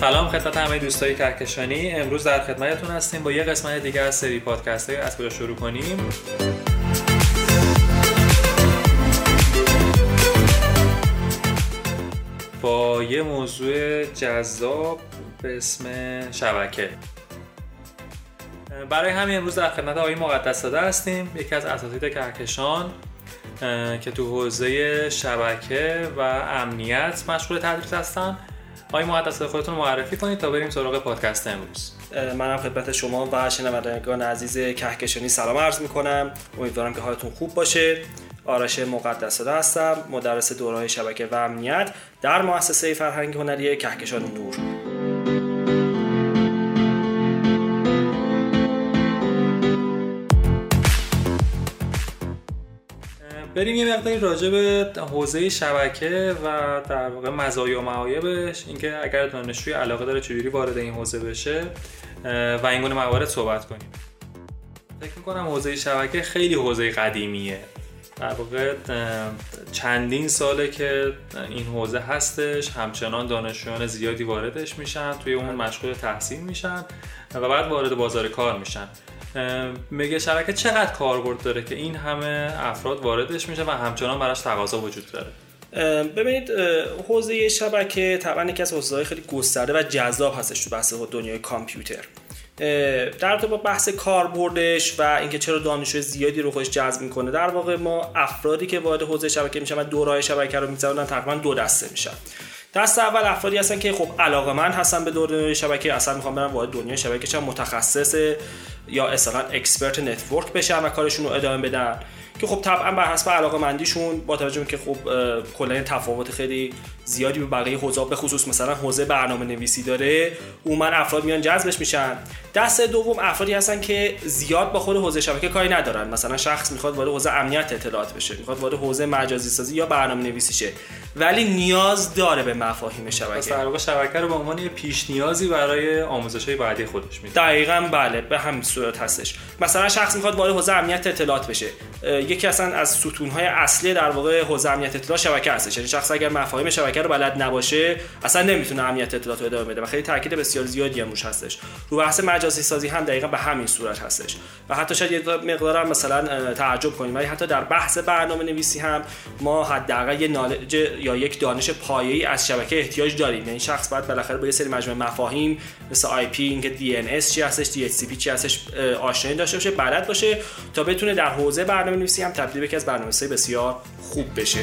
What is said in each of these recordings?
سلام خدمت همه دوستای کهکشانی. امروز در خدمتتون هستیم با یه قسمت دیگه از سری پادکست های از کجا شروع کنیم. با یه موضوع جذاب به اسم شبکه. برای همین امروز در خدمت آقای مقدس داده هستیم یکی از اساتید کهکشان که تو حوزه شبکه و امنیت مشغول تدریس هستن. آقای مقدس خودتون معرفی کنید تا بریم سراغ پادکست امروز. منم خدمت شما و شنوندگان عزیز کهکشانی سلام عرض می‌کنم. امیدوارم که حالتون خوب باشه. آرش مقدس هستم مدرس دوره شبکه و امنیت در مؤسسه فرهنگ هنری کهکشان نور. بریم یه مقداری راجع به حوزه شبکه و در واقع مزایا و معایبش. اینکه اگر دانشجوی علاقه داره چجوری وارد این حوزه بشه و این گونه موارد صحبت کنیم. فکر می‌کنم حوزه شبکه خیلی حوزه قدیمیه. در واقع چندین ساله که این حوزه هستش همچنان دانشجویان زیادی واردش میشن توی اون مشغول تحصیل میشن و بعد وارد بازار کار میشن. میگه شبکه چقدر کاربرد داره که این همه افراد واردش میشه و همچنان براش تقاضا وجود داره؟ ببینید حوزه شبکه طبعا یکی از حوزه‌های خیلی گسترده و جذاب هستش تو بحث دنیای کامپیوتر. در با بحث کاربردش و اینکه چرا دانشجو زیادی رو خودش جذب می‌کنه در واقع ما افرادی که وارد حوزه شبکه میشن و دوره‌های شبکه رو میگذرونن تقریبا دو دسته میشن. دسته اول افرادی هستن که خب علاقه‌مند هستن به دنیای شبکه. اصلا می‌خوام برن وارد دنیای شبکه چون متخصص یا اصلا expert network بشن و کارشون رو ادامه بدن. که خب طبعا بر حسب علاقه مندیشون با توجه که خب کلا تفاوت خیلی زیادی به بقیه حوزه به خصوص مثلا حوزه برنامه نویسی داره من افراد میان جذبش میشن. دست دوم افرادی هستن که زیاد با خود حوزه شبکه کاری ندارن. مثلا شخص می‌خواد وارد حوزه امنیت اطلاعات بشه می‌خواد وارد حوزه مجازی سازی یا برنامه نویسی شه ولی نیاز داره به مفاهیم شبکه. پس در شبکه رو به عنوان یه پیش نیازی برای آموزش های بعدی خودش میده. دقیقاً بله به همین صورت هستش. مثلا شخص می‌خواد وارد حوزه امنیت اطلاعات بشه یکی اصلا از ستونهای اصلی در واقع حوزه امنیت اطلاعات شبکه هستش یعنی شخص اگر مفاهیم شبکه رو بلد نباشه اصلا نمی‌تونه امنیت اطلاعات رو ادامه بده و خیلی تاکید بسیار زیادی هم روش هستش. رو بحث مجازی سازی هم دقیقا به همین صورت هستش. و حتی شاید یه مقدار هم مثلا تعجب کنیم. ولی حتی در بحث برنامه نویسی هم ما حداقل یه knowledge یا یک دانش پایه‌ای از شبکه احتیاج داریم. یعنی شخص باید بالاخره با یه سری مجموعه مفاهیم مثل IP DNS چی هستش DHCP چی هستش آشنایی داشته باشه بلد باشه تا بتونه در حوزه برنامه نویسی هم تبدیل به یکی از برنامه‌نویسای بسیار خوب بشه.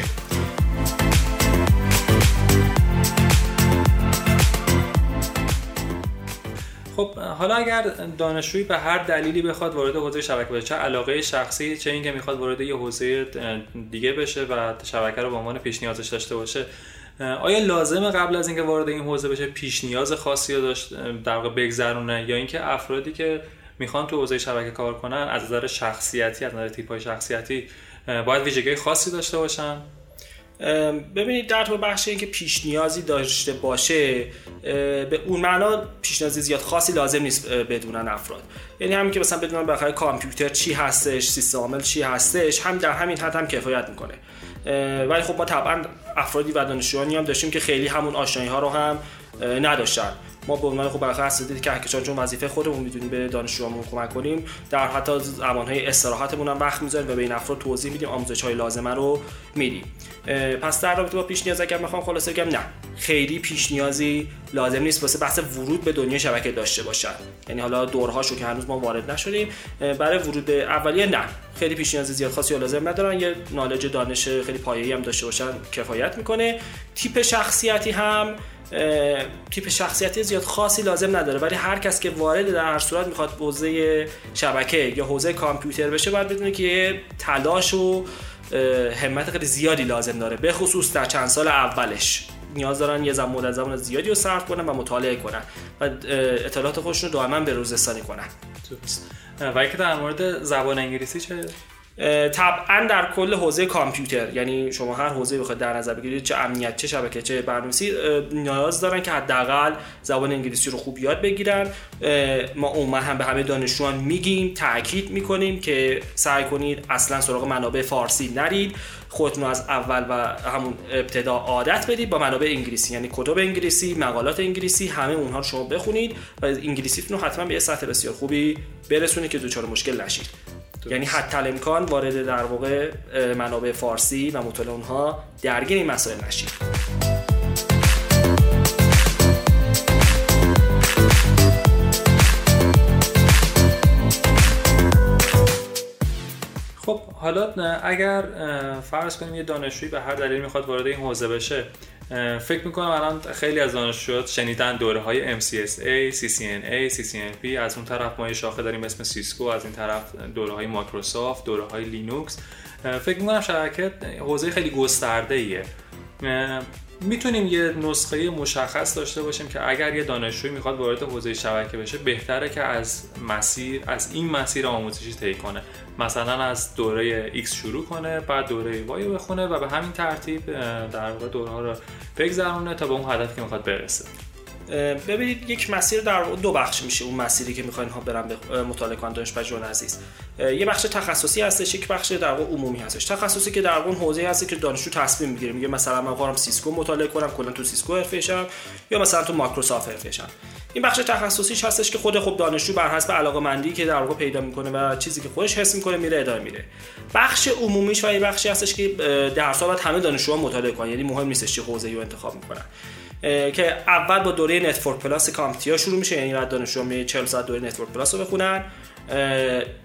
خب حالا اگر دانشجویی به هر دلیلی بخواد وارد حوزه شبکه بشه چه علاقه شخصی چه اینکه می‌خواد وارد یه حوزه دیگه بشه و شبکه رو به عنوان پیش نیازش داشته باشه آیا لازمه قبل از اینکه وارد این حوزه بشه پیش نیاز خاصی رو داشت در واقع بگذرونه؟ یا اینکه افرادی که می‌خوان تو حوزه شبکه کار کنن از نظر شخصیتی از نظر تیپ های شخصیتی باید ویژگی خاصی داشته باشن. ببینید در تو بخش اینکه پیش نیازی داشته باشه به اون معنا پیش نیازی زیاد خاصی لازم نیست بدونن افراد. یعنی همین که مثلا بدونن بخیر کامپیوتر چی هستش سیستم عامل چی هستش هم در همین حد هم کفایت می‌کنه. ولی خب ما طبعا افرادی و دانشجویانی هم داشتیم که خیلی همون آشنایی ها رو هم نداشتن. ما به عنوان خب بالاخره اساتید کهکشان چون وظیفه خودمون می‌دونیم به دانشجوامون کمک کنیم در حتی زمانهای استراحتمون هم وقت می‌ذاریم و به این افراد توضیح میدیم آموزش های لازمه رو میدیم. پس در رابطه با پیش نیاز اگر می‌خوام خلاصه بگم نه. خیلی پیش نیازی لازم نیست واسه بحث ورود به دنیای شبکه داشته باشن. یعنی حالا دورهاشو که هنوز ما وارد نشدیم برای ورود اولیه نه. خیلی پیش نیاز زیاد خاصی لازم ندارن. یه نالج دانش خیلی پایه‌ای هم داشته باشن کفایت می‌کنه. تیپ شخصیتی هم تیپ شخصیتی زیاد خاصی لازم نداره. ولی هر کس که وارد در هر صورت می‌خواد حوزه شبکه یا حوزه کامپیوتر بشه باید بدونه که تلاش و همت خیلی زیادی لازم داره. به خصوص در چند سال اولش. نیاز دارن یه زمان مدت زمان زیادی رو صرف کنن و مطالعه کنن و اطلاعات خودشون رو دائما به روز رسانی کنن و که در مورد زبان انگلیسی چه؟ طبعا در کل حوزه کامپیوتر یعنی شما هر حوزه بخواید در نظر بگیرید چه امنیت چه شبکه چه برنامه‌نویسی نیاز دارن که حداقل زبان انگلیسی رو خوب یاد بگیرن. ما عموما هم به همه دانشجویان میگیم تاکید می‌کنیم که سعی کنید اصلا سراغ منابع فارسی نرید. خودتون از اول و همون ابتدا عادت بدید با منابع انگلیسی یعنی کتب انگلیسی مقالات انگلیسی همه اونها رو شما بخونید و انگلیسیتون رو حتما به یه سطح بسیار خوبی برسونید که دچار مشکل نشید. یعنی حتی امکان وارد در واقع منابع فارسی و مطالعه اونها درگیر این مسائل نشید خب حالا اگر فرض کنیم یه دانشجویی به هر دلیل می‌خواد وارد این حوزه بشه فکر می‌کنم الان خیلی از دانشجوها شنیدن دوره های MCSA, CCNA, CCNP از اون طرف ما یه شاخه داریم اسم سیسکو از این طرف دوره های مایکروسافت دوره های لینوکس فکر می‌کنم شبکه حوزه خیلی گسترده ایه می‌تونیم یه نسخه مشخص داشته باشیم که اگر یه دانشجوی می‌خواد وارد حوزه شبکه بشه بهتره که از مسیر از این مسیر آموزشی طی کنه. مثلا از دوره X شروع کنه بعد دوره Y بخونه و به همین ترتیب در واقع دوره ها رو بگذرونه تا به اون هدف که می‌خواد برسه. ببینید یک مسیر در دو بخش میشه اون مسیری که می‌خواین ها برن مطالعه کنن دانش پژوهان عزیز. یه بخش تخصصی هستش یک بخش در واقع عمومی هستش. تخصصی که در اون حوزه هست که دانشجو تصمیم می‌گیره. میگه مثلا من قرارم سیسکو مطالعه کنم کلا تو سیسکو حرفه یا مثلا تو مایکروسافت حرفه این بخش تخصصیش هستش که خود خوب دانشجو بر حسب علاقه مندی که در واقع پیدا می‌کنه و چیزی که خودش حس می‌کنه میره ادامه میره بخش عمومیش و این بخشی هستش که درس باید همه دانشجوها مطالعه کنن. یعنی مهم نیستش چه حوزه‌ای رو انتخاب می‌کنن. که اول با دوره Network Plus CompTIA شروع میشه یعنی باید دانشجوها 40 ساعت دوره Network Plus رو بخونن.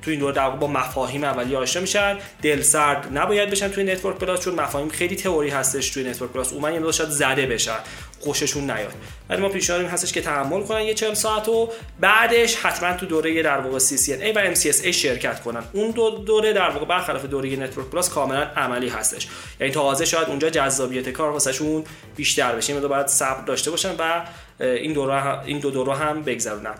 تو این دوره در با مفاهیم اولیه آشنا میشن. دل سرد نباید بشن توی Network Plus چون مفاهیم خیلی تئوری هستش توی Network Plus. ممکنه شاید زده بشن. خوششون نیاد. ولی ما پیشنهاد هستش که تحمل کنن یه 40 ساعت و بعدش حتما تو دوره در واقع CCNA و MCSA شرکت کنن. اون دو دوره در واقع برخلاف دوره Network Plus کاملا عملی هستش. یعنی تازه شاید اونجا جذابیت کار واسهشون بیشتر بشه. اینو باید صبر داشته باشن و این دوره این دو دوره هم بگذرونن.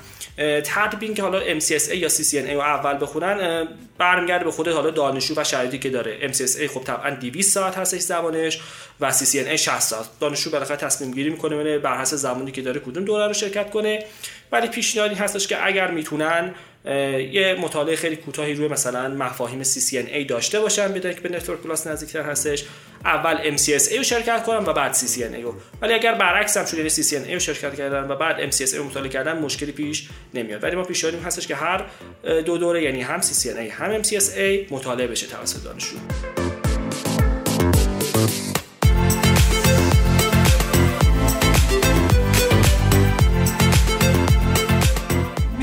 ترتیب که حالا MCSA یا CCNA رو اول بخونن برمیگرده به خود حالا دانشجو و شرایطی که داره. MCSA خب طبعا 200 ساعت هستش زمانش و CCNA 60 ساعت. دانشجو بالاخره تصمیم گیری می‌کنه بر حسب زمانی که داره کدوم دوره رو شرکت کنه. ولی پیشنهادی هستش که اگر می‌تونن یه مطالعه خیلی کوتاهی روی مثلا مفاهیم CCNA داشته باشن بدون که به Network Plus نزدیکتر هستش. اول MCSA رو شرکت کنن و بعد CCNA رو. ولی اگر برعکس هم شد یعنی CCNA رو شرکت کردن و بعد MCSA رو مطالعه کردن مشکلی پیش نمیاد. ولی ما پیشنهادیم هستش که هر دو دوره یعنی هم CCNA هم MCSA مطالعه بشه توسط دانشجو.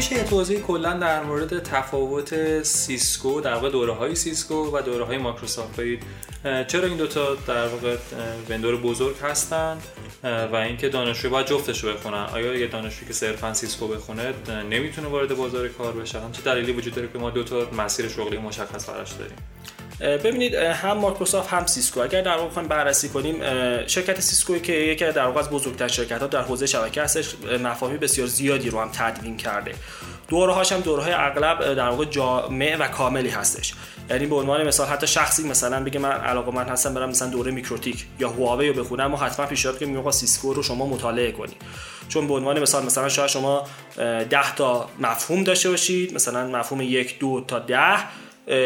توضیح کلا در مورد تفاوت سیسکو در واقع دوره های سیسکو و دوره های مایکروسافت چرا این دوتا در واقع vendor بزرگ هستن و اینکه دانشجو باید جفتش رو بخونن. آیا یه دانشجویی که صرفا سیسکو بخونه نمی‌تونه وارد بازار کار بشه؟ چه دلیلی وجود داره که ما دو تا مسیر شغلی مشخص براش داریم. ببینید هم مایکروسافت هم سیسکو. اگر در واقع بررسی کنیم شرکت سیسکو که یکی در واقع از بزرگترین شرکت ها در حوزه شبکه هستش مفاهیم بسیار زیادی رو هم تدوین کرده. دوره هاش هم دوره های اغلب در واقع جامع و کاملی هستش. یعنی به عنوان مثال حتی شخصی مثلا بگه من علاقه‌مند هستم برم مثلا دوره میکروتیک یا هواوی رو بخونم و حتما پیشنهاد کنیم میگم سیسکو رو شما مطالعه کنید. چون به عنوان مثال مثلا شما 10 تا مفهوم داشته باشید مثلا مفهوم یک دو تا ده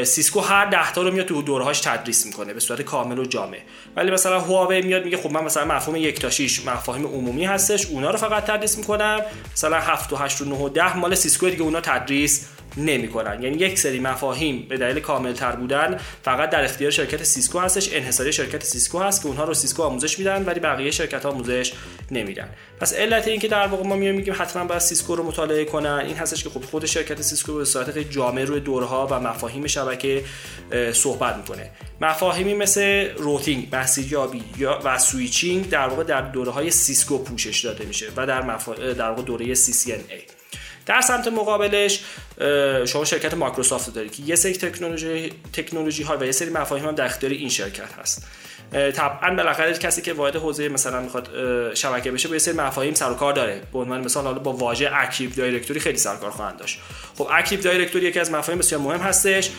سیسکو هر ده تا رو میاد تو دوره‌هاش تدریس می‌کنه به صورت کامل و جامع. ولی مثلا هواوی میاد میگه خب من مثلا مفهوم یک تا 6 مفاهیم عمومی هستش اونا رو فقط تدریس می‌کنم. مثلا 7 و 8 و 9 و 10 مال سیسکو دیگه اونا تدریس. نمی‌کنن. یعنی یک سری مفاهیم به دلیل کامل تر بودن فقط در اختیار شرکت سیسکو هستش انحصاری شرکت سیسکو هست که اونها رو سیسکو آموزش میدن ولی بقیه شرکت ها آموزش نمیدن. پس علت این که در واقع ما میایم میگیم حتما باید سیسکو رو مطالعه کنن این هستش که خب خود شرکت سیسکو به صورت خیلی جامع روی دورها و مفاهیم شبکه صحبت می‌کنه. مفاهیمی مثل routing مسیریابی و switching در واقع در دوره های سیسکو پوشش داده میشه و در, مفا... در واقع دوره CCNA در سمت مقابلش شما شرکت مایکروسافت دارید که یه سری تکنولوژی تکنولوژی ها و یه سری مفاهیم هم در اختیار این شرکت هست. طبعا بالاخره کسی که وارد حوزه مثلا می‌خواد شبکه بشه با یه سری مفاهیم سر و کار داره. به عنوان مثال حالا با واژه Active Directory خیلی سر کار خواهند داشت. خب Active Directory یکی از مفاهیم بسیار مهم هستش.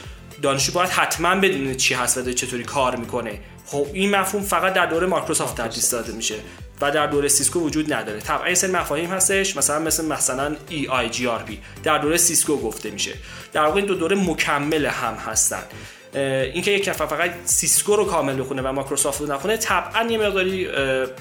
دانشجو باید حتما بدونه چی هست و چطوری کار می‌کنه. خب این مفهوم فقط در دوره مایکروسافت تدریس داده میشه. و در دوره سیسکو وجود نداره. طبعا این سری مفاهیم هستش مثلا مثل مثلا EIGRP در دوره سیسکو گفته میشه. در واقع این دو دوره مکمل هم هستن. اینکه یک نفر فقط سیسکو رو کامل بخونه و مایکروسافت رو نخونه طبعا یه مقداری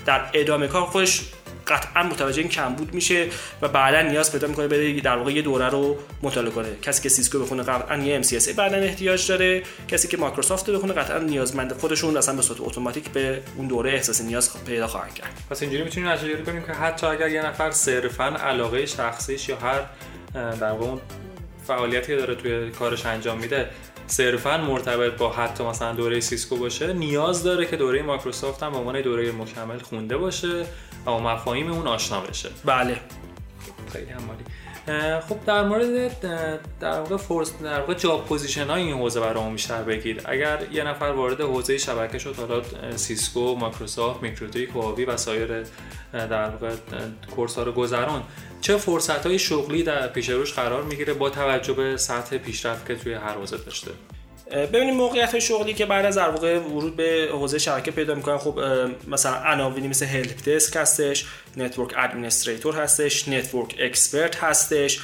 در ادامه کار خودش قطعا متوجه این کمبود میشه و بعدا نیاز پیدا می‌کنه بره در واقع یه دوره رو مطالعه کنه. کسی که سیسکو بخونه قطعا یه MCSA بعدا احتیاج داره. کسی که مایکروسافت بخونه قطعا نیازمند خودشون اصلا به صورت اتوماتیک به اون دوره احساس نیاز پیدا خواهند کرد. پس اینجوری می‌تونیم نتیجه کنیم که حتی اگر یه نفر صرفا علاقه شخصیش یا هر در واقع فعالیتی داره توی کارش انجام میده صرفا مرتبط با حتی مثلا دوره سیسکو باشه نیاز داره که دوره مایکروسافت هم به عنوان دوره مکمل خونده باشه و مفاهیم اون آشنا بشه. بله. خیلی هم عالی خب در مورد در واقع فرصت در واقع job position های این حوزه برامون بیشتر بگید. اگر یه نفر وارد حوزه شبکه شد حالا سیسکو مایکروسافت میکروتیک هواوی و سایر در واقع course ها رو گذروند چه فرصت های شغلی در پیش روش قرار می‌گیره با توجه به سطح پیشرفت که توی هر حوزه داشته؟ ببینیم موقعیت های شغلی که بعد از در ورود به حوزه شبکه پیدا می‌کنن. خب مثلا عناوینی مثل help desk هستش network administrator هستش network expert هستش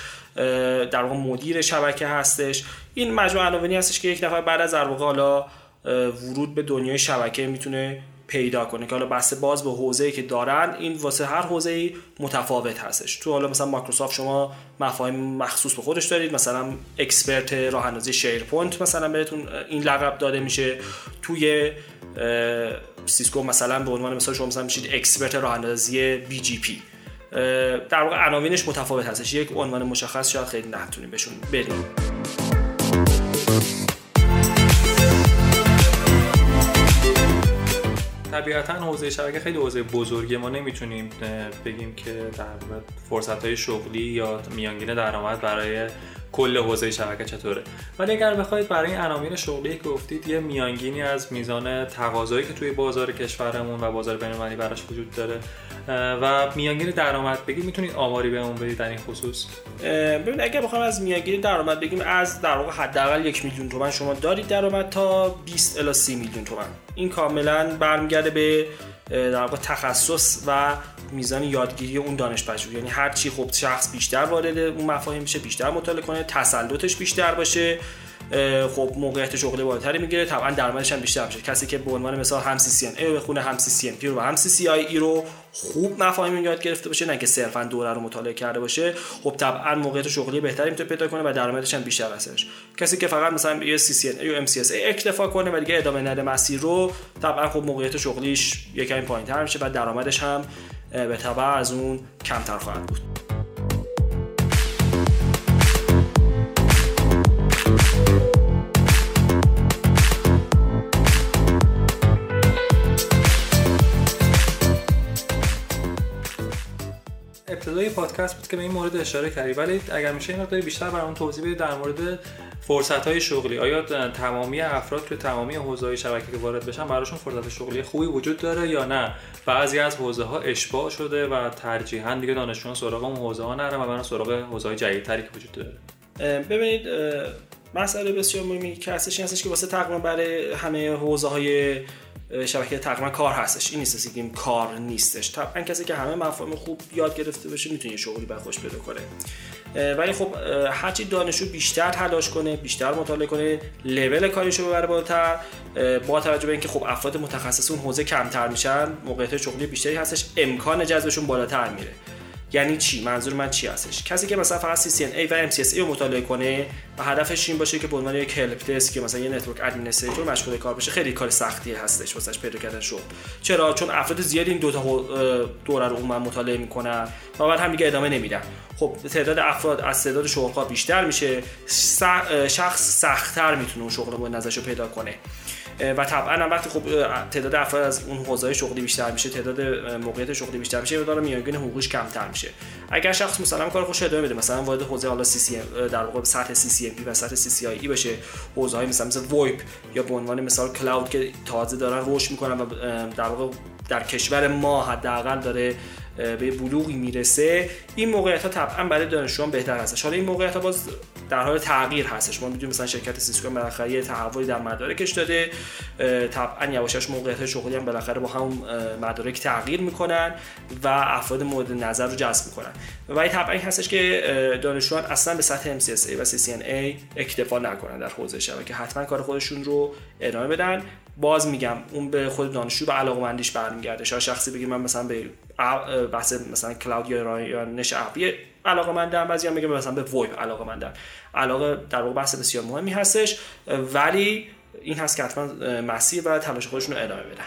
در واقع مدیر شبکه هستش. این مجموعه عناوینی هستش که یک نفر بعد از در حالا ورود به دنیای شبکه می‌تونه پیدا کنه که حالا بسته باز به حوزه‌ای که دارن این واسه هر حوزه‌ای متفاوت هستش. تو حالا مثلا مایکروسافت شما مفاهیم مخصوص به خودش دارید مثلا expert راه اندازی SharePoint مثلا بهتون این لقب داده میشه. توی سیسکو مثلا به عنوان مثال شما مثلا میشید expert راه اندازی BGP. در واقع عناوینش متفاوت هستش. یک عنوان مشخص شاید خیلی نتونیم بهشون بدیم طبیعتا حوزه شبکه خیلی حوزه بزرگی ما نمی‌تونیم بگیم که در فرصت های شغلی یا میانگین درآمد برای کل حوزه شبکه چطوره. ولی اگر بخواید برای این عناوین شغلی که گفتید یه میانگینی از میزان تقاضایی که توی بازار کشورمون و بازار بین‌المللی براش وجود داره و میانگین درآمد بگید می‌تونید آماری بهمون بدید در این خصوص؟ ببین اگر بخوام از میانگین درآمد بگیم از در واقع حداقل یک میلیون تومان شما دارید درآمد تا 20 الی 30 میلیون تومان. این کاملا برمیگرده به در واقع تخصص و میزان یادگیری اون دانش پژوه. یعنی هر چی خب شخص بیشتر وارد اون مفاهیم میشه بیشتر مطالعه کنه تسلطش بیشتر باشه. خب موقعیت شغلی بالاتری می‌گیره. طبعا درآمدش هم بیشتر میشه. کسی که به عنوان مثال هم CCNA بخونه هم CCNP رو و هم CCIE رو خوب مفاهیم یاد گرفته باشه نه که صرفا دوره رو مطالعه کرده باشه. خب طبعا موقعیت شغلی بهتری می‌تونه پیدا کنه و درآمدش هم بیشتر هستش کسی که فقط مثلا یه سی سی ای و ام سی اس ای اکتفا کنه و دیگه ادامه نده مسیر رو طبعا خب موقعیت شغلیش یکم پایینتر میشه و درآمدش هم به تبع از اون کمتر خواهد بود. ابتدای پادکست بود که به این مورد اشاره کردی. ولی اگر میشه این مقداری بیشتر برامون توضیح بدید در مورد فرصت های شغلی. آیا تمامی افراد که تمامی حوزه های شبکه که وارد بشن براشون فرصت شغلی خوبی وجود داره یا نه؟ بعضی از حوزه ها اشباع شده و ترجیحاً دیگه دانشجویان سراغ اون حوزه ها نرن و برن سراغ حوزه های جدیدتری که وجود داره. ببینید مسئله بسیار مهمی که هستش هستش که واسه تقریبا برای همه حوزه های شبکه تقریبا کار هستش. این نیست که کار نیستش. طبعا کسی که همه مفاهیم خوب یاد گرفته باشه می‌تونه شغلی بر خوش پیدا کنه. ولی خب هرچی دانشجو بیشتر تلاش کنه بیشتر مطالعه کنه لول کاریشو ببره بالاتر با توجه به اینکه خب افراد متخصص اون حوزه کمتر میشن موقعیت شغلی بیشتری هستش امکان جذبشون بالاتر میره. یعنی چی؟ منظور من چی هستش؟ کسی که مثلا فقط CCNA و MCSA رو مطالعه کنه و هدفش این باشه که به عنوان یک help desk که مثلا یه network administrator مشغول کار بشه خیلی کار سختی هستش واسش پیدا کردن شغل. چرا؟ چون افراد زیادی این دو تا دوره رو عموما مطالعه می‌کنن و بعد هم دیگه ادامه نمیدن. خب تعداد افراد از تعداد شغل‌ها بیشتر میشه شخص سختتر می‌تونه اون شغل مورد نظرش پیدا کنه. و طبعا هم وقتی خب تعداد افراد از اون حوزه شغلی بیشتر میشه تعداد موقعیت شغلی بیشتر میشه مقدار میانگین حقوقش کمتر میشه. اگر شخص مثلا کار خودش ادامه بده مثلا وارد حوزه حالا CC در واقع سطح CCNP و سطح CCIE بشه حوزه های مثلا مثل VoIP یا به عنوان مثال cloud که تازه دارن رشد می‌کنن و در واقع در کشور ما حداقل داره به بلوغی می‌رسه این موقعیت ها طبعا برای دانشجویان بهتر هستش. حالا این موقعیت ها باز در حال تغییر هستش. ما می‌دونیم مثلا شرکت سیسکو بالاخره یه تحولی در مدارکش داده طبعا یواشاش موقعیت شغلی هم بالاخره با همون مدارک تغییر می‌کنن و افراد مورد نظر رو جذب می‌کنن. و طبعا هستش که دانشجویان اصلا به سطح MCSA و CCNA اکتفا نکنن در حوزه شبکه. حتما کار خودشون رو ادامه بدن. باز میگم اون به خود دانشجو به علاقمندیش برمیگرده. شاید شخصی بگه من مثلا به بحث مثلا کلاود یا نش علاقه مندم بعضی هم میگه مثلا به ویب علاقه مندم علاقه در واقع بحث بسیار مهمی هستش ولی این هست که حتما مسیر و تلاش خودشون رو ادامه بدن.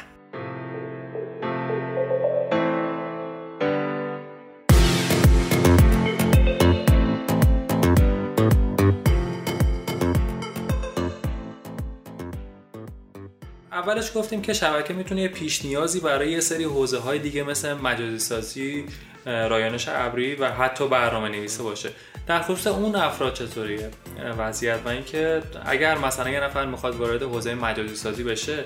اولش گفتیم که شبکه می‌تونه پیش نیازی برای یه سری حوزه های دیگه مثل مجازی سازی رایانش ابری و حتی برنامه نویسه باشه. در خصوص اون افراد چطوریه؟ وضعیت و اینکه اگر مثلا یه نفر می‌خواد وارد حوزه مجازی سازی بشه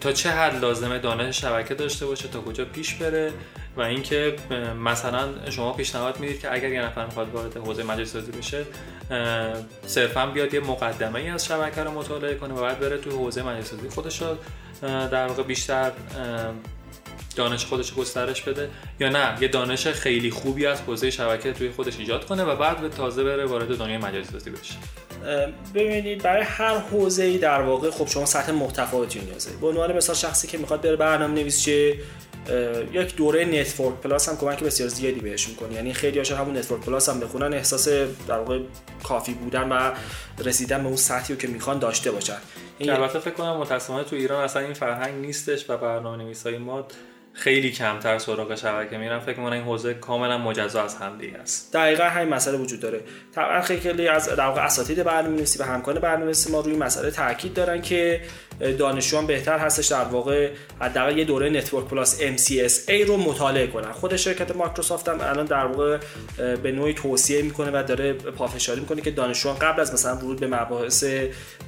تا چه حد لازمه دانش شبکه داشته باشه تا کجا پیش بره و اینکه مثلا شما پیشنهاد می‌دید که اگر یه نفر می‌خواد وارد حوزه مجازی سازی بشه صرفا بیاد یه مقدمه ای از شبکه رو مطالعه کنه و بعد بره توی حوزه مجازی سازی خودش در واقع بیشتر دانش خودش گسترش بده یا نه یه دانش خیلی خوبی از حوزه شبکه توی خودش ایجاد کنه و بعد به تازه بره وارد دنیای مجازی سازی بشه. ببینید برای هر حوزه ای در واقع خب شما سطح متفاوتی نیازه. به عنوان مثال شخصی که می‌خواد بره برنامه نویسی یک دوره Network Plus هم کمک بسیار زیادی بهش می‌کنه. یعنی خیلی هاشون همون Network Plus هم بخونن احساس در واقع کافی بودن و رسیدن به اون سطحی که می‌خوان داشته باشن. که البته فکر کنم متاسفانه تو ایران اصلا این فرهنگ نیستش و برنامه نویسای ما خیلی کمتر سراغ شبکه میرن فکر کنم این حوزه کاملا مجزا از هم دیگه است. دقیقا همین مسئله وجود داره. طبعا خیلی از در واقع اساتید برنامه‌نویسی و همکار برنامه‌نویسی ما روی مسئله تاکید دارن که دانشجویان بهتر هستش در واقع حداقل یه دوره Network Plus MCSA رو مطالعه کنن. خود شرکت مایکروسافت هم الان در واقع به نوعی توصیه می‌کنه و داره پافشاری می‌کنه که دانشجویان قبل از مثلا ورود به مباحث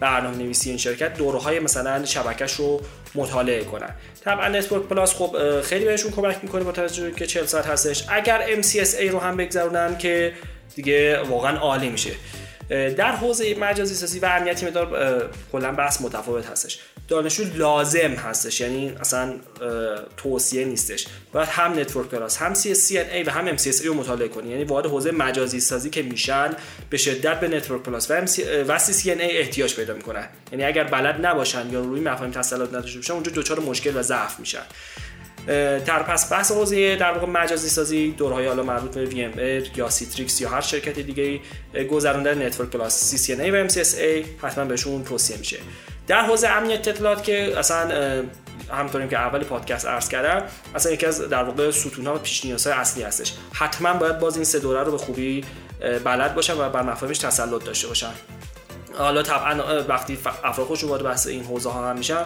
برنامه نویسی این شرکت دوره های مثلا شبکش رو مطالعه کنن. طبعا Network Plus خب خیلی بهشون کمک می‌کنه با توجه که 40 ساعت هستش. اگر MCSA رو هم بگذرونن که دیگه واقعا عالی میشه. در حوزه مجازی سازی و امنیتی مدار کلا بحث متفاوت هستش. دانشجو لازم هستش یعنی اصلا توصیه نیستش. باید هم Network Plus هم CCNA و هم MCSA رو مطالعه کنی. یعنی وارد حوزه مجازی سازی که میشن به شدت به Network Plus و, و CCNA احتیاج پیدا می‌کنن. یعنی اگر بلد نباشن یا روی مفاهیم تسلط نداشته باشن اونجا دچار مشکل و ضعف میشن. در پس بحث حوزه در واقع مجازی سازی دوره‌های حالا مربوط به VMware یا Citrix یا هر شرکت دیگه گذروندن Network Plus CCNA و MCSA حتما بهشون توصیه میشه. در حوزه امنیت اطلاعات که اصلا همطوریم که اول پادکست عرض کردم اصلا یکی از در واقع ستون‌ها و پیش نیازهای اصلی هستش. حتما باید باز این سه دوره رو به خوبی بلد باشن و بر مفاهیمش تسلط داشته باشن. حالا طبعا وقتی افراد خودشون وارد بحث این حوزه ها هم میشن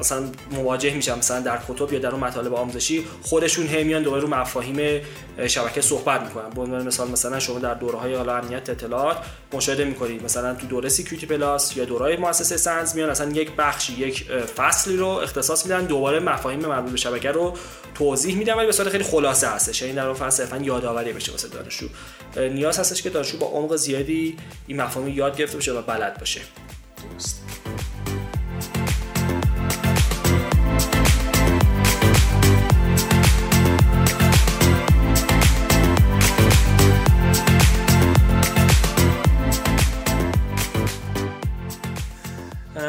مثلا مواجه میشن مثلا در کتب یا در اون مطالب آموزشی خودشون هم میان دوباره رو مفاهیم شبکه صحبت می‌کنن. به عنوان مثال مثلا شما در دوره های حالا امنیت اطلاعات مشاهده می‌کنید. مثلا تو دوره Security Plus یا دوره مؤسسه SANS میان اصلا یک بخشی یک فصلی رو اختصاص میدن دوباره مفاهیم مربوط به شبکه رو توضیح میدن ولی به صورت خیلی خلاصه هستش. یعنی در اون فصل صرفا یادآوری بشه واسه دانشجو. نیاز هستش که دانشجو با عمق زیادی این مفاهیم یاد گرفته باشه و بلد باشه. درست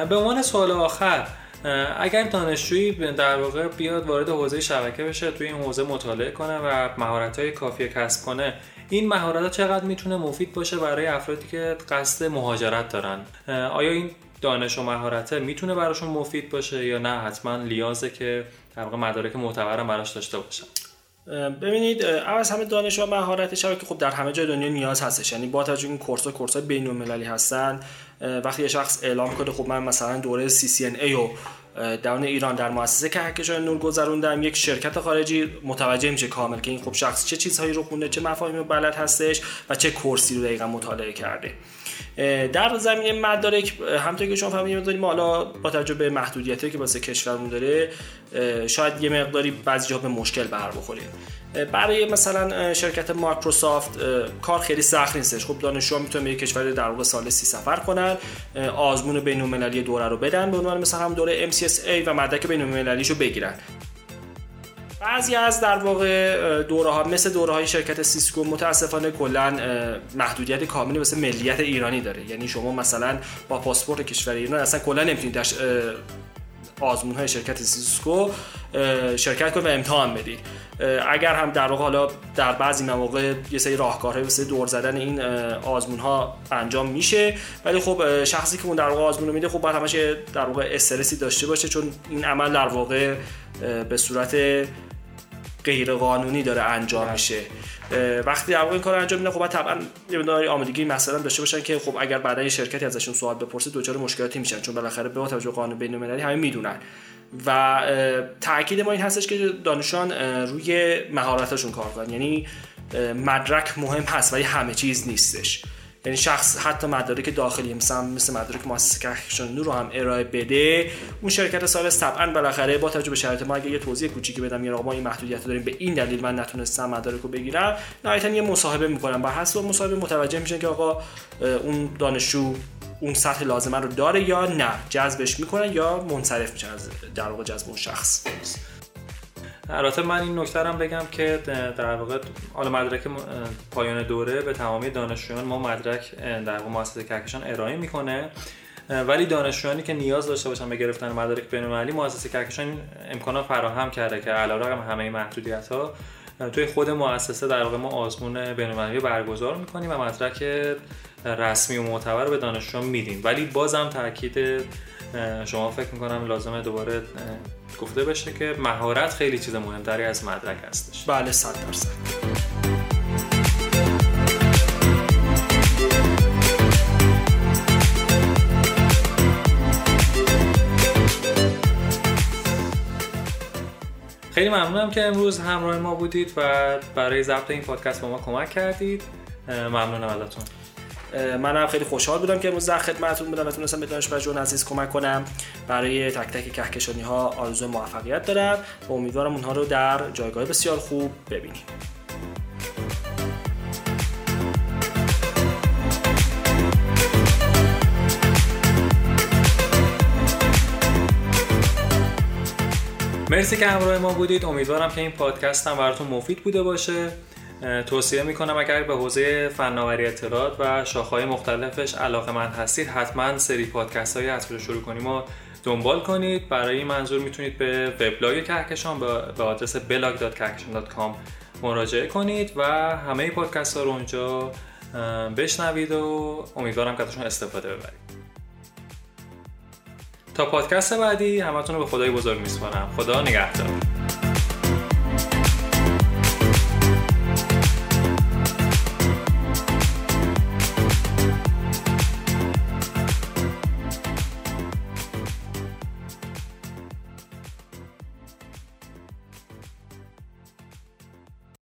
به عنوان سوال آخر اگر دانشجویی در واقع بیاد وارد حوزه شبکه بشه توی این حوزه مطالعه کنه و مهارت های کافی کسب کنه این مهارت چقدر می‌تونه مفید باشه برای افرادی که قصد مهاجرت دارن؟ آیا این دانش و مهارته می‌تونه براشون مفید باشه یا نه؟ حتما لیازه که در واقع مدارک معتبرم براش داشته باشن ببینید اول همه دانش و مهارت شبکه خب در همه جای دنیا نیاز هستش. یعنی با توجه این کورس و کورس بین‌المللی هستن. وقتی یه شخص اعلام کنه خب من مثلا دوره CCNA و درون ایران در مؤسسه که هکشان نور گذروندم یک شرکت خارجی متوجه میشه کامل که این خب شخص چه چیزهایی رو خونده چه مفاهیمی بلد هستش و چه کورسی رو دقیقا مطالعه کرده. در زمینه مدارک همونطور که شما فهمیدید ما حالا با توجه به محدودیتی که واسه کشورمون داره شاید یه مقداری بعضی جا به مشکل بر بخوریم. برای مثلا شرکت مایکروسافت کار خیلی سخت نیستش. خب دانشجو می‌تونن به کشور در واقع ثالثی سفر کنن آزمون بین المللی دوره رو بدن به عنوان مثلا هم دوره MCSA و مدرک بین المللیشو بگیرن. بعضی از در واقع دوره ها مثل دوره های شرکت Cisco متاسفانه کلا محدودیت کاملی واسه ملیت ایرانی داره. یعنی شما مثلا با پاسپورت کشور ایران اصلا کلا نمی‌تونید آزمون های شرکت Cisco شرکت کنید و امتحان بدید. اگر هم در واقع حالا در بعضی مواقع یه سری راهکارهای واسه دور زدن این آزمون ها انجام میشه ولی خب شخصی که اون در واقع آزمون رو میده خب باید همش در واقع استرسی داشته باشه چون این عمل در واقع به صورت غیر قانونی داره انجام بله. میشه. وقتی در واقع این کار انجام میدن خب طبعا یه مقدار آمادگی مثلا داشته باشن که خب اگر بعدا یه شرکتی ازشون سوال بپرسه دوچار مشکلاتی میشن. چون بالاخره به توجه قانون بین‌المللی همه می‌دونن. و تاکید ما این هستش که دانشان روی مهارتاشون کار کنن. یعنی مدرک مهم هست ولی همه چیز نیستش. یعنی شخص حتی مدارک داخلی مثلا مثل مدارک مؤسسه کهکشان نور رو هم ارائه بده اون شرکت سال طبعا بالاخره با توجه به شرایط ما اگه یه توضیح کوچیکی بدم یا ما این محدودیت داریم به این دلیل من نتونستم مدارک رو بگیرم. نهایتا یه مصاحبه می‌کنم بر حسب مصاحبه متوجه میشن که آقا اون دانشجو اون سطح لازمه رو داره یا نه؟ جذبش می‌کنن یا منصرف میشن از در واقع جذب اون شخص. البته من این نکته هم بگم که در واقع حالا مدرک پایان دوره به تمامی دانشجویان ما مدرک در واقع مؤسسه کهکشان ارائه می‌کنه. ولی دانشجویانی که نیاز داشته باشن به گرفتن مدارک بین‌المللی مؤسسه کهکشان امکانات فراهم کرده که علیرغم همه محدودیت ها توی خود مؤسسه در واقع ما آزمون بین‌المللی برگزار می‌کنیم و مدرک رسمی و معتبر به دانشجویان میدیم. ولی بازم تاکید شما فکر می‌کنم لازمه دوباره گفته بشه که مهارت خیلی چیز مهمتری از مدرک هستش. بله صد درصد. خیلی ممنونم که امروز همراه ما بودید و برای ضبط این پادکست با ما کمک کردید. ممنونم ازتون. منم خیلی خوشحال بودم که امروز در خدمتتون بودم و تونستم به دانش جون عزیز کمک کنم. برای تک تک کهکشانی ها آرزو موفقیت دارم و امیدوارم اونها رو در جایگاه بسیار خوب ببینیم. مرسی که همراه ما بودید. امیدوارم که این پادکست هم براتون مفید بوده باشه. توصیه می‌کنم اگر به حوزه فناوری اطلاعات و شاخهای مختلفش علاقه من هستید حتما سری پادکست های رو شروع کنیم و دنبال کنید. برای این منظور می‌تونید به وبلاگ کهکشان به آدرس blog.kahkeshan.com مراجعه کنید و همه پادکست ها رو اونجا بشنوید و امیدوارم که ازشون استفاده ببرید. تا پادکست بعدی همتون رو به خدای بزرگ میسپارم. خدا نگهدار.